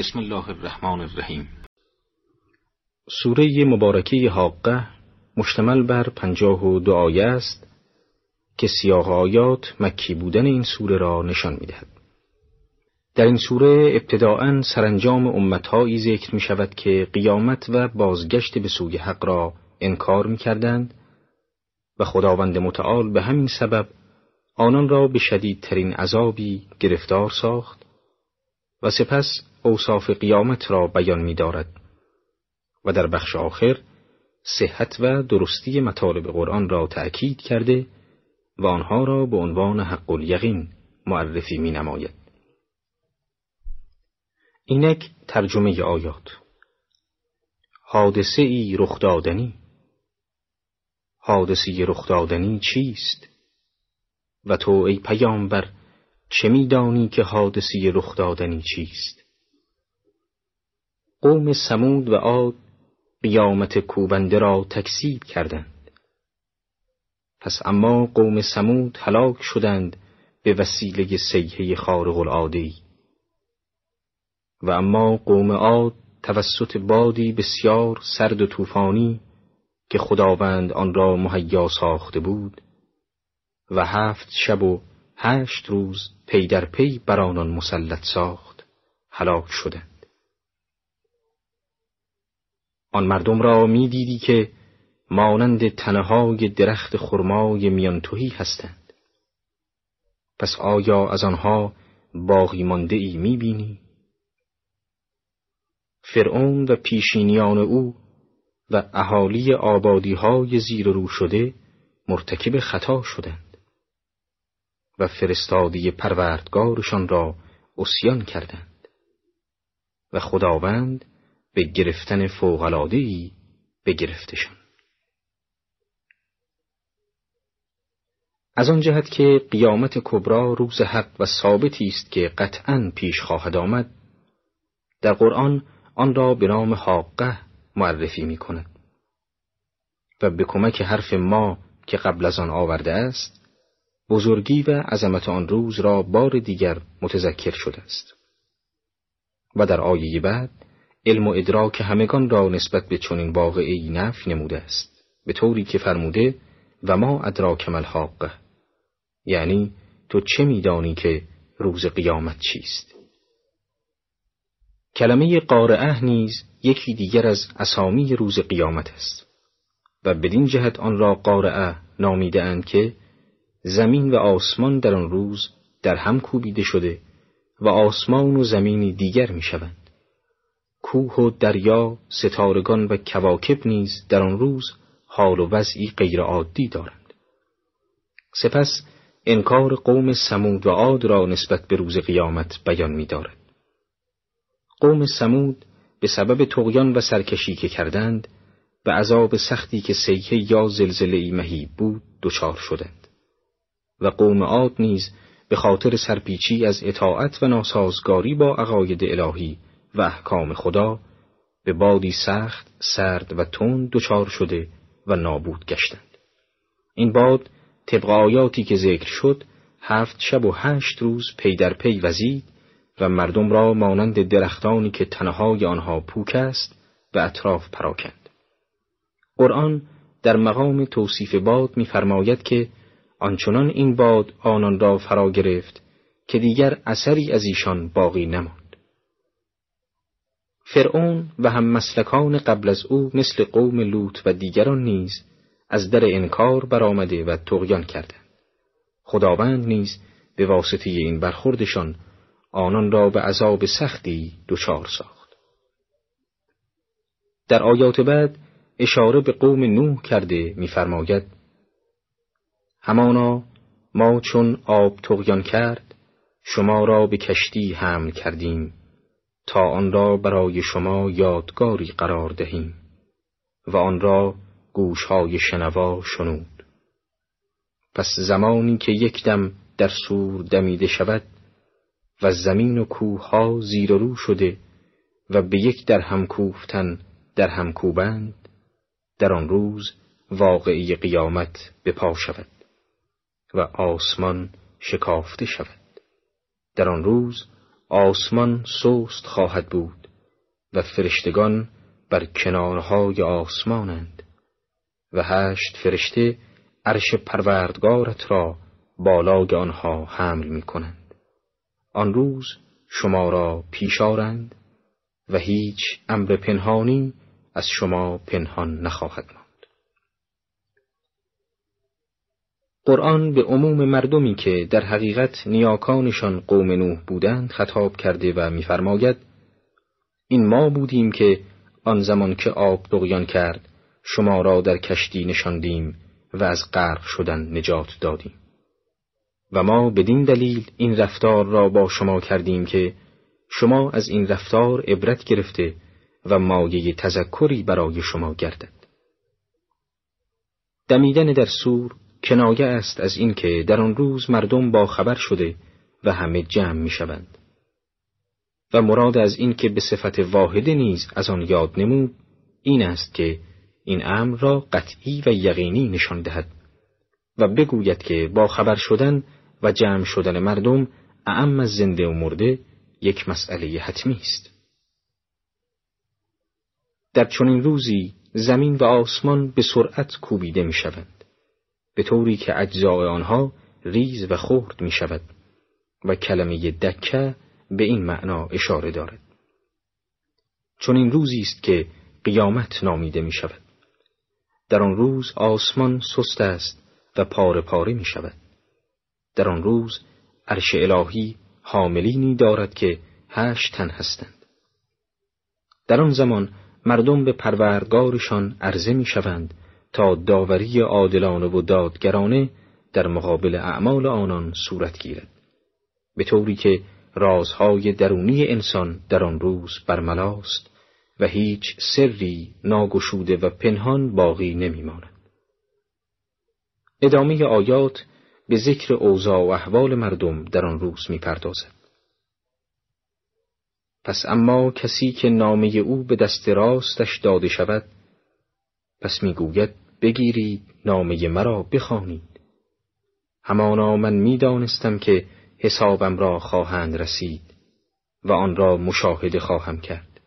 بسم الله الرحمن الرحیم سوره مبارکه حاقه مشتمل بر پنجاه و دو آیه است که سیاق آیات مکی بودن این سوره را نشان می‌دهد. در این سوره ابتداعا سرانجام امتهایی ذکر می شود که قیامت و بازگشت به سوی حق را انکار می کردند و خداوند متعال به همین سبب آنان را به شدیدترین عذابی گرفتار ساخت و سپس اوصاف قیامت را بیان می دارد و در بخش آخر صحت و درستی مطالب قرآن را تأکید کرده و آنها را به عنوان حق الیقین معرفی می نماید. اینک ترجمه آیات حادثه ای رخ دادنی. حادثی رخ دادنی چیست؟ و تو ای پیامبر چه میدانی که حادثی رخ دادنی چیست؟ قوم سمود و عاد قیامت کوبنده را تکذیب کردند. پس اما قوم سمود هلاک شدند به وسیله سیحه خارق العاده و اما قوم عاد توسط بادی بسیار سرد و طوفانی که خداوند آن را مهیا ساخته بود و هفت شب و هشت روز پی در پی بر آنان مسلط ساخت هلاک شدند. آن مردم را می‌دیدی که مانند تنهای درخت خرمای میانتوهی هستند پس آیا از آنها باقی مانده ای می‌بینی؟ فرعون و پیشینیان او و اهالی آبادی های زیر رو شده مرتکب خطا شدند و فرستادی پروردگارشان را اسیان کردند و خداوند به گرفتن فوقلادهی بگرفتشان از آن جهت که قیامت کبرا روز حق و ثابتی است که قطعا پیش خواهد آمد در قرآن آن را به نام حاقه معرفی می کند و به کمک حرف ما که قبل از آن آورده است بزرگی و عظمت آن روز را بار دیگر متذکر شده است. و در آیه بعد علم و ادراک همگان را نسبت به چنین واقعی نف نموده است. به طوری که فرموده و ما ادراک ملحاقه یعنی تو چه میدانی که روز قیامت چیست؟ کلمه قارعه نیز یکی دیگر از اسامی روز قیامت است. و بدین جهت آن را قارعه نامیده اند که زمین و آسمان در آن روز در هم کوبیده شده و آسمان و زمینی دیگر می شوند. کوه و دریا، ستارگان و کواکب نیز در آن روز حال و وضعی غیرعادی دارند. سپس انکار قوم سمود و عاد را نسبت به روز قیامت بیان می دارد. قوم سمود به سبب تغیان و سرکشی که کردند به عذاب سختی که سیحه یا زلزله مهیب بود دچار شدند و قوم عاد نیز به خاطر سرپیچی از اطاعت و ناسازگاری با عقاید الهی و احکام خدا به بادی سخت، سرد و تند دچار شده و نابود گشتند. این باد طبق آیاتی که ذکر شد هفت شب و هشت روز پی در پی وزید و مردم را مانند درختانی که تنهای آنها پوک است و اطراف پراکند. قرآن در مقام توصیف باد می‌فرماید که آنچنان این باد آنان را فرا گرفت که دیگر اثری از ایشان باقی نماند. فرعون و هم مسلکان قبل از او مثل قوم لوط و دیگران نیز از در انکار برآمده و تغیان کردند. خداوند نیز به واسطه این برخوردشان آنان را به عذاب سختی دچار ساخت. در آیات بعد اشاره به قوم نوح کرده می‌فرماید همانا ما چون آب تغیان کرد شما را به کشتی حمل کردیم تا آن را برای شما یادگاری قرار دهیم و آن را گوشهای شنوا شنود. پس زمانی که یک دم در سور دمیده شود و زمین و کوه ها زیر و رو شده و به یک در هم کوفتن در هم کوبند در آن روز واقعی قیامت به پا شود و آسمان شکافته شود. در آن روز آسمان سست خواهد بود و فرشتگان بر کنارهای آسمانند و هشت فرشته عرش پروردگارت را بالای آنها حمل می کنند. آن روز شما را پیشارند و هیچ امر پنهانی از شما پنهان نخواهد ماند. قرآن به عموم مردمی که در حقیقت نیاکانشان قوم نوح بودند خطاب کرده و می‌فرماید این ما بودیم که آن زمان که آب دغیان کرد شما را در کشتی نشاندیم و از غرق شدن نجات دادیم. و ما بدین دلیل این رفتار را با شما کردیم که شما از این رفتار عبرت گرفته و مایه تذکری برای شما گردد. دمیدن در سور کنایه است از اینکه در آن روز مردم با خبر شده و همه جمع می شوند. و مراد از این که به صفت واحده نیز از آن یاد نمود این است که این امر را قطعی و یقینی نشان دهد و بگوید که با خبر شدن و جمع شدن مردم اعم از زنده و مرده یک مسئله حتمی است. در چنین روزی زمین و آسمان به سرعت کوبیده می شوند به طوری که اجزای آنها ریز و خرد می شود و کلمه دکه به این معنا اشاره دارد. چون این روزی است که قیامت نامیده می شود در آن روز آسمان سست است و پاره پاره می شود در آن روز عرش الهی حاملینی دارد که هشت تن هستند. در آن زمان مردم به پروردگارشان عرضه می شوند تا داوری عادلانه و دادگرانه در مقابل اعمال آنان صورت گیرد به طوری که رازهای درونی انسان در آن روز برملاست و هیچ سری ناگشوده و پنهان باقی نمیماند. ادامه آیات به ذکر اوضاع و احوال مردم در آن روز می‌پردازد. پس اما کسی که نامه او به دست راستش داده شود پس می‌گوید بگیرید نامه مرا بخوانید. همانا من می‌دانستم که حسابم را خواهند رسید و آن را مشاهده خواهم کرد.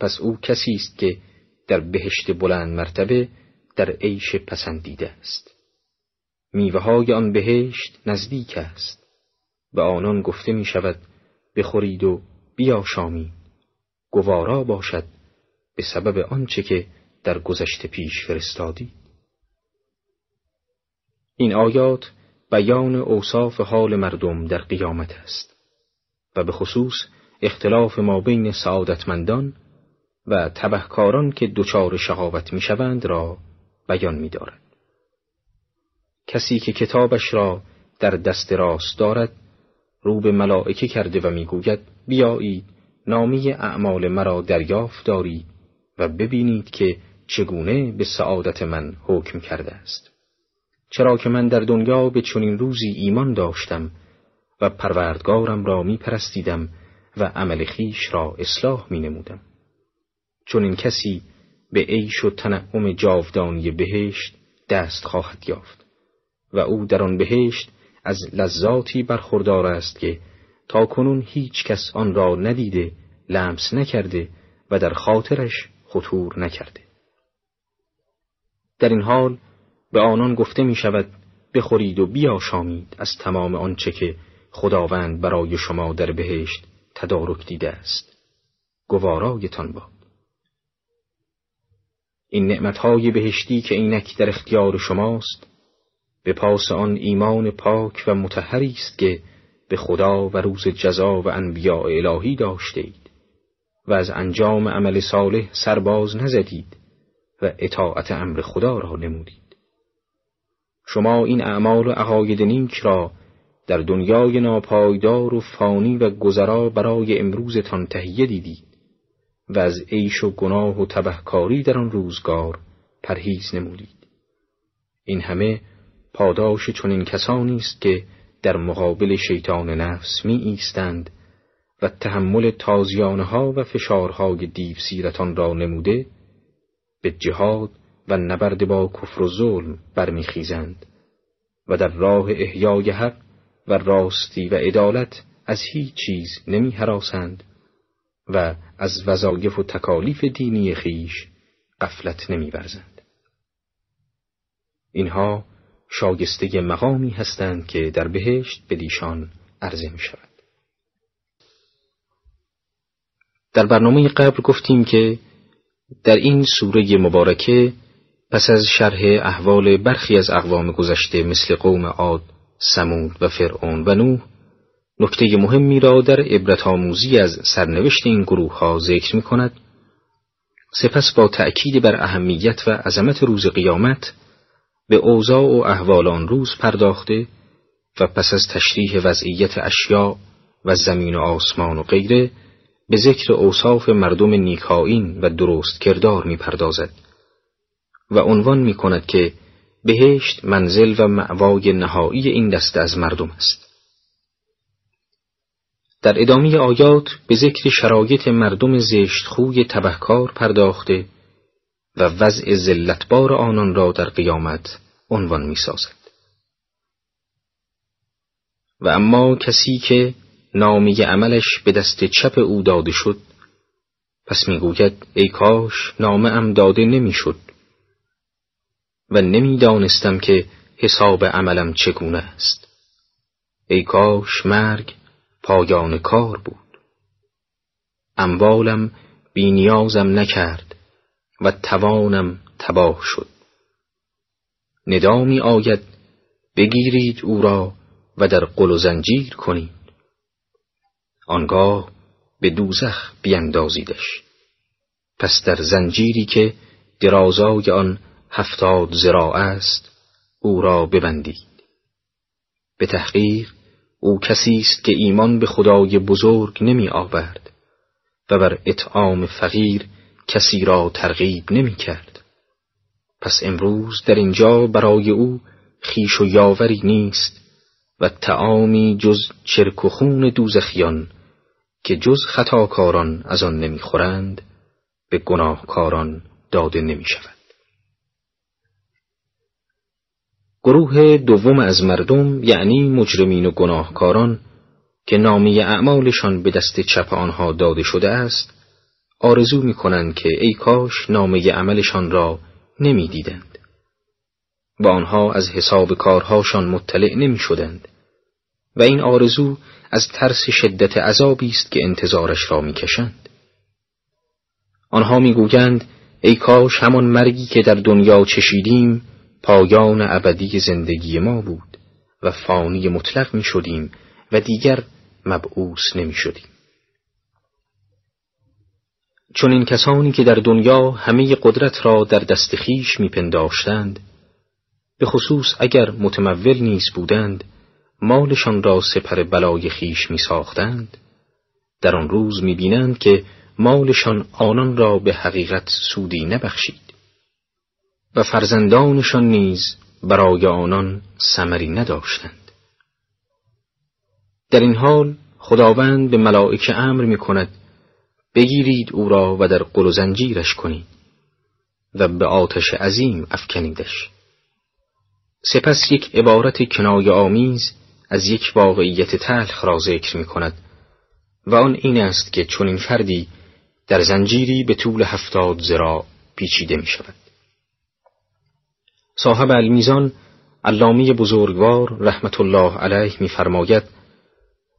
پس او کسی است که در بهشت بلند مرتبه در عیش پسندیده است. میوه های آن بهشت نزدیک است و آنان گفته می شود بخورید و بیاشامید. گوارا باشد به سبب آنچه که در گذشته پیش فرستادی این آیات بیان اوصاف حال مردم در قیامت است و به خصوص اختلاف ما بین سعادتمندان و تبهکاران که دچار شقاوت می‌شوند را بیان می‌دارد. کسی که کتابش را در دست راست دارد رو به ملائکه کرده و می‌گوید بیایید نامی اعمال مرا دریافت دارید و ببینید که چگونه به سعادت من حکم کرده است چرا که من در دنیا به چنین روزی ایمان داشتم و پروردگارم را می پرستیدم و عمل خیش را اصلاح می نمودم. چون این کسی به عیش و تنعم جاودانی بهشت دست خواهد یافت و او در آن بهشت از لذاتی برخوردار است که تا کنون هیچ کس آن را ندیده لمس نکرده و در خاطرش خطور نکرده در این حال به آنان گفته می شود بخورید و بیاشامید از تمام آنچه که خداوند برای شما در بهشت تدارک دیده است. گوارایتان باد. این نعمتهای بهشتی که اینک در اختیار شماست به پاس آن ایمان پاک و متحری است که به خدا و روز جزا و انبیاء الهی داشتید و از انجام عمل صالح سرباز نزدید. و اطاعت امر خدا را نمودید. شما این اعمال و عقاید نیک را در دنیای ناپایدار و فانی و گذرا برای امروزتان تهیه دیدید و از عیش و گناه و تبهکاری در آن روزگار پرهیز نمودید. این همه پاداش چنین کسانی است که در مقابل شیطان نفس می ایستند و تحمل تازیانه و فشارهای دیو سیرتان را نموده به جهاد و نبرد با کفر و ظلم برمیخیزند و در راه احیای حق و راستی و عدالت از هیچ چیز نمی حراسند و از وظایف و تکالیف دینی خیش قفلت نمی برزند. اینها شاگسته مقامی هستند که در بهشت به دیشان عرضه می شود. در برنامه قبل گفتیم که در این سوره مبارکه پس از شرح احوال برخی از اقوام گذشته مثل قوم عاد، سمود و فرعون و نوح نکته مهمی را در عبرت آموزی از سرنوشت این گروه ها ذکر می کند. سپس با تأکید بر اهمیت و عظمت روز قیامت به اوضاع و احوال آن روز پرداخته و پس از تشریح وضعیت اشیاء و زمین و آسمان و غیره به ذکر اوصاف مردم نیکاین و درست کردار می پردازد و عنوان می کند که بهشت منزل و معوای نهایی این دسته از مردم است. در ادامه آیات به ذکر شرایط مردم زشت خوی تبهکار پرداخته و وضع زلتبار آنان را در قیامت عنوان می سازد. و اما کسی که نامی عملش به دست چپ او داده شد. پس می‌گوید ای کاش نامه ام داده نمی‌شد و نمی‌دانستم که حساب عملم چگونه است. ای کاش مرگ پایان کار بود. اموالم بینیازم نکرد و توانم تباه شد. ندامی آید بگیرید او را و در قل و زنجیر کنید آنگاه به دوزخ بیندازیدش. پس در زنجیری که درازای آن هفتاد زراع است او را ببندید. به تحقیق او کسی است که ایمان به خدای بزرگ نمی آورد و بر اطعام فقیر کسی را ترغیب نمی کرد. پس امروز در اینجا برای او خیش و یاوری نیست و تعامی جز چرک و خون دوزخیان که جز خطاکاران از آن نمی‌خورند به گناهکاران داده نمی شود. گروه دوم از مردم یعنی مجرمین و گناهکاران که نامی اعمالشان به دست چپ آنها داده شده است آرزو می کنند که ای کاش نامه عملشان را نمی دیدند و آنها از حساب کارهاشان مطلع نمی شدند و این آرزو از ترس شدت عذابی است که انتظارش را می‌کشند آنها می‌گویند ای کاش همان مرگی که در دنیا چشیدیم پایان ابدی زندگی ما بود و فانی مطلق می شدیم و دیگر مبعوث نمی شدیم. چون این کسانی که در دنیا همه قدرت را در دست خیش می پنداشتند به خصوص اگر متمول نیز بودند مالشان را سپر بلای خیش می ساختند در آن روز می بینند که مالشان آنان را به حقیقت سودی نبخشید. و فرزندانشان نیز برای آنان سمری نداشتند. در این حال خداوند به ملائکه امر می کند بگیرید او را و در قل و زنجیرش کنید و به آتش عظیم افکنیدش. سپس یک عبارت کنایه آمیز از یک واقعیت تلخ را ذکر می کند و آن این است که چون این فردی در زنجیری به طول هفتاد زرا پیچیده می شود. صاحب المیزان علامی بزرگوار رحمت الله علیه میفرماید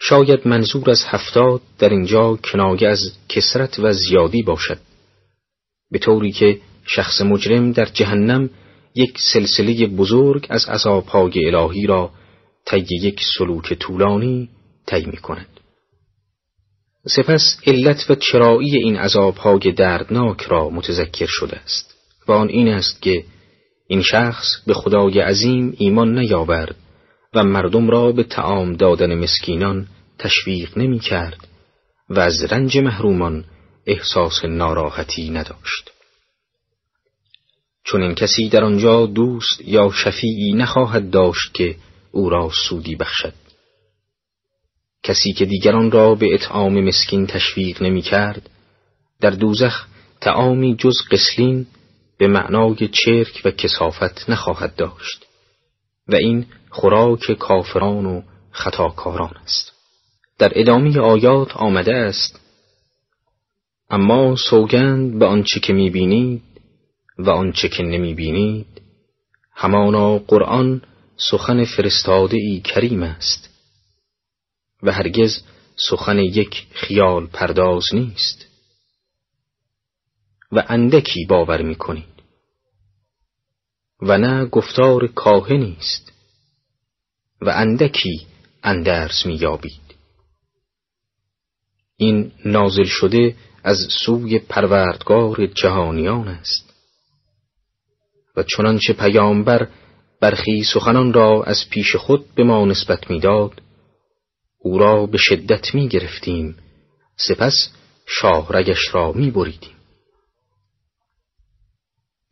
شاید منظور از هفتاد در اینجا کنایه از کسرت و زیادی باشد به طوری که شخص مجرم در جهنم یک سلسله بزرگ از عذابهای الهی را طی یک سلوک طولانی طی می کند. سپس علت و چرایی این عذابهای دردناک را متذکر شده است و آن این است که این شخص به خدای عظیم ایمان نیاورد و مردم را به تعام دادن مسکینان تشویق نمی کرد و از رنج محرومان احساس ناراحتی نداشت. چون این کسی در آنجا دوست یا شفیعی نخواهد داشت که او را سودی بخشد. کسی که دیگران را به اطعام مسکین تشویق نمی کرد در دوزخ تعامی جز قسلین به معنای چرک و کسافت نخواهد داشت و این خوراک کافران و خطاکاران است. در ادامه آیات آمده است اما سوگند به آنچه که می‌بینید و آنچه که نمی‌بینید همانا قرآن سخن فرستاده ای کریم است و هرگز سخن یک خیال پرداز نیست. و اندکی باور می‌کنید. و نه گفتار کاهنی است. و اندکی اندرس مییابید. این نازل شده از سوی پروردگار جهانیان است. و چنانچه پیامبر برخی سخنان را از پیش خود به ما نسبت می‌داد. او را به شدت می گرفتیم سپس شاهرگش را می بریدیم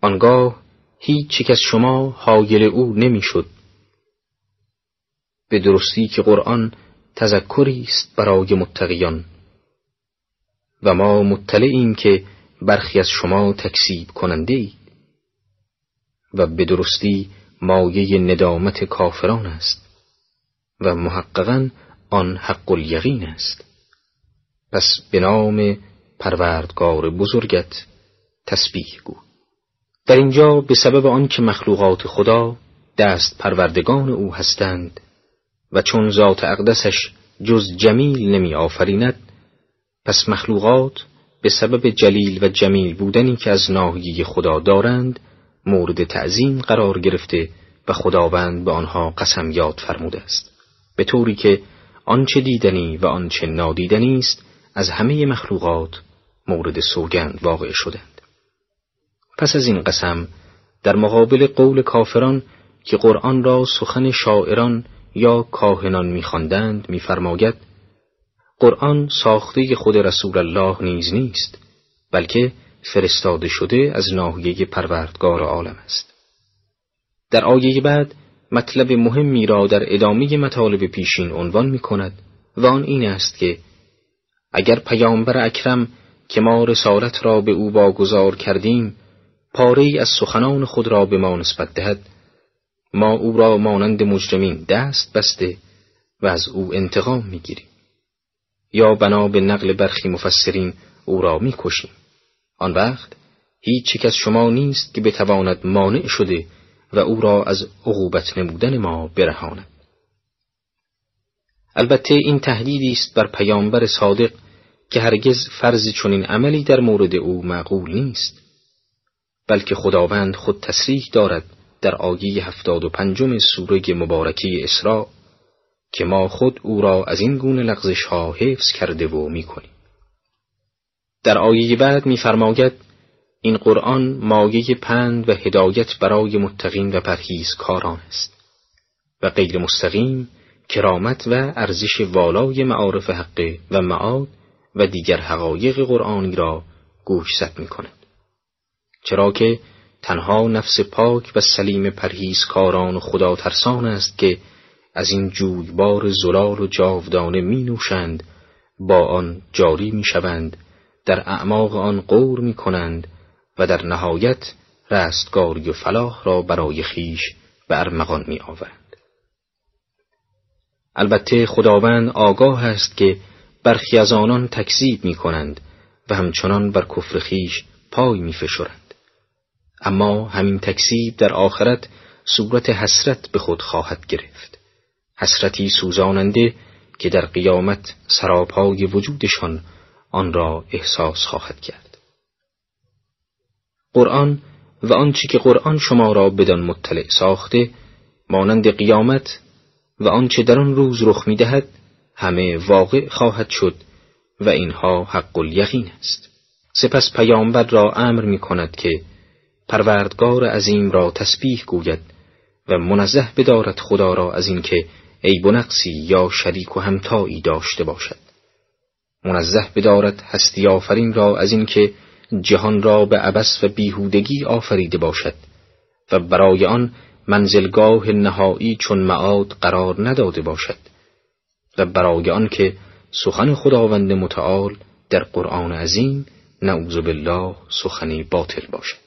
آنگاه هیچ یک از شما حایل او نمی‌شد. به درستی که قرآن تذکری است برای متقیان. و ما مطلعیم که برخی از شما تکسیب کننده اید و به درستی مایه ندامت کافران است و محققا آن حق الیقین است. پس به نام پروردگار بزرگت تسبیح گو. در اینجا به سبب آنکه مخلوقات خدا دست پروردگان او هستند و چون ذات اقدسش جز جمیل نمی آفریند پس مخلوقات به سبب جلیل و جمیل بودنی که از ناحیه خدا دارند مورد تعظیم قرار گرفته و خداوند به آنها قسم یاد فرموده است. به طوری که آنچه دیدنی و آنچه نادیدنی است از همه مخلوقات مورد سوگند واقع شدند. پس از این قسم در مقابل قول کافران که قرآن را سخن شاعران یا کاهنان میخواندند میفرماید قرآن ساخته خود رسول الله نیز نیست بلکه فرستاده شده از ناحیه پروردگار عالم است. در آیه بعد مطلب مهمی را در ادامه مطالب پیشین عنوان می کند و آن این است که اگر پیامبر اکرم که ما رسالت را به او واگذار کردیم پاره از سخنان خود را به ما نسبت دهد ما او را مانند مجرمین دست بسته و از او انتقام می‌گیریم. یا بنا به نقل برخی مفسرین او را می‌کشیم. آن وقت هیچ یک از شما نیست که بتواند مانع شده و او را از عقوبت نمودن ما برهاند البته این تهدیدی است بر پیامبر صادق که هرگز فرض چنین عملی در مورد او معقول نیست بلکه خداوند خود تصریح دارد در آیه هفتاد و پنجم سوره مبارکه اسراء که ما خود او را از این گونه لغزش ها حفظ کرده و می کنیم. در آیه بعد میفرماید این قرآن مایه پند و هدایت برای متقین و پرهیزکاران است و غیر مستقیم کرامت و ارزش والای معارف حقه و معاد و دیگر حقایق قرآنی را گوشزد می کند. چرا که تنها نفس پاک و سلیم پرهیزکاران و خدا ترسان است که از این جویبار زلال و جاودانه می نوشند با آن جاری می شوند در اعماق آن قور می کنند و در نهایت رستگاری و فلاح را برای خیش به ارمغان می آورند. البته خداوند آگاه است که برخی از آنان تکذیب می کنند و همچنان بر کفر خیش پای می فشرند. اما همین تکذیب در آخرت صورت حسرت به خود خواهد گرفت. حسرتی سوزاننده که در قیامت سراپای وجودشان آن را احساس خواهد کرد. قرآن و آنچه که قرآن شما را بدان مطلع ساخته مانند قیامت و آنچه در آن روز رخ می‌دهد همه واقع خواهد شد و اینها حق الیقین است. سپس پیامبر را امر می کند که پروردگار عظیم را تسبیح گوید و منزه بدارد خدا را از اینکه عیب و نقصی یا شریک و همتایی داشته باشد. منزه بدارد هستی آفرین را از اینکه جهان را به عبس و بیهودگی آفریده باشد و برای آن منزلگاه نهایی چون معاد قرار نداده باشد و برای آن که سخن خداوند متعال در قرآن عظیم نعوذ بالله سخنی باطل باشد.